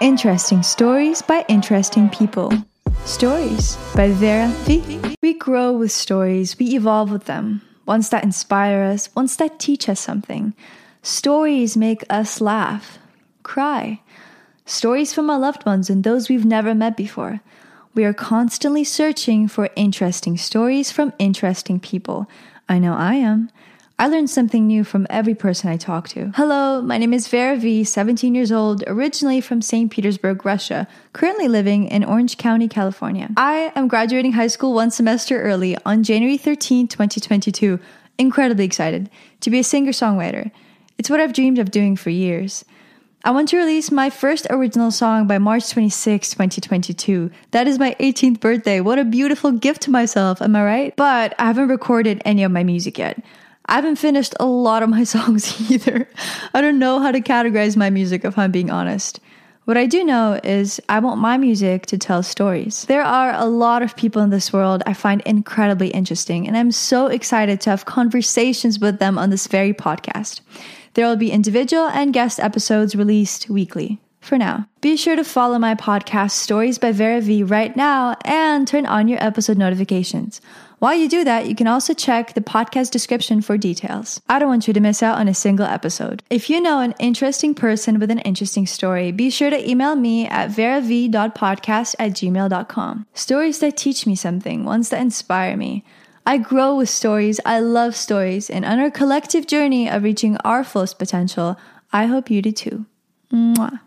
Interesting stories by interesting people. Stories by Vera V. We grow with stories, we evolve with them. Ones that inspire us, ones that teach us something. Stories make us laugh, cry. Stories from our loved ones and those we've never met before. We are constantly searching for interesting stories from interesting people. I know I am. I learn something new from every person I talk to. Hello, my name is Vera V, 17 years old, originally from St. Petersburg, Russia, currently living in Orange County, California. I am graduating high school one semester early on January 13, 2022. Incredibly excited to be a singer songwriter. It's what I've dreamed of doing for years. I want to release my first original song by March 26, 2022. That is my 18th birthday. What a beautiful gift to myself, am I right? But I haven't recorded any of my music yet. I haven't finished a lot of my songs either. I don't know how to categorize my music if I'm being honest. What I do know is I want my music to tell stories. There are a lot of people in this world I find incredibly interesting, and I'm so excited to have conversations with them on this very podcast. There will be individual and guest episodes released weekly. For now, be sure to follow my podcast Stories by Vera V right now and turn on your episode notifications. While you do that, you can also check the podcast description for details. I don't want you to miss out on a single episode. If you know an interesting person with an interesting story, be sure to email me at verav.podcast at gmail.com. Stories that teach me something, ones that inspire me. I grow with stories, I love stories, and on our collective journey of reaching our fullest potential, I hope you do too. Mwah.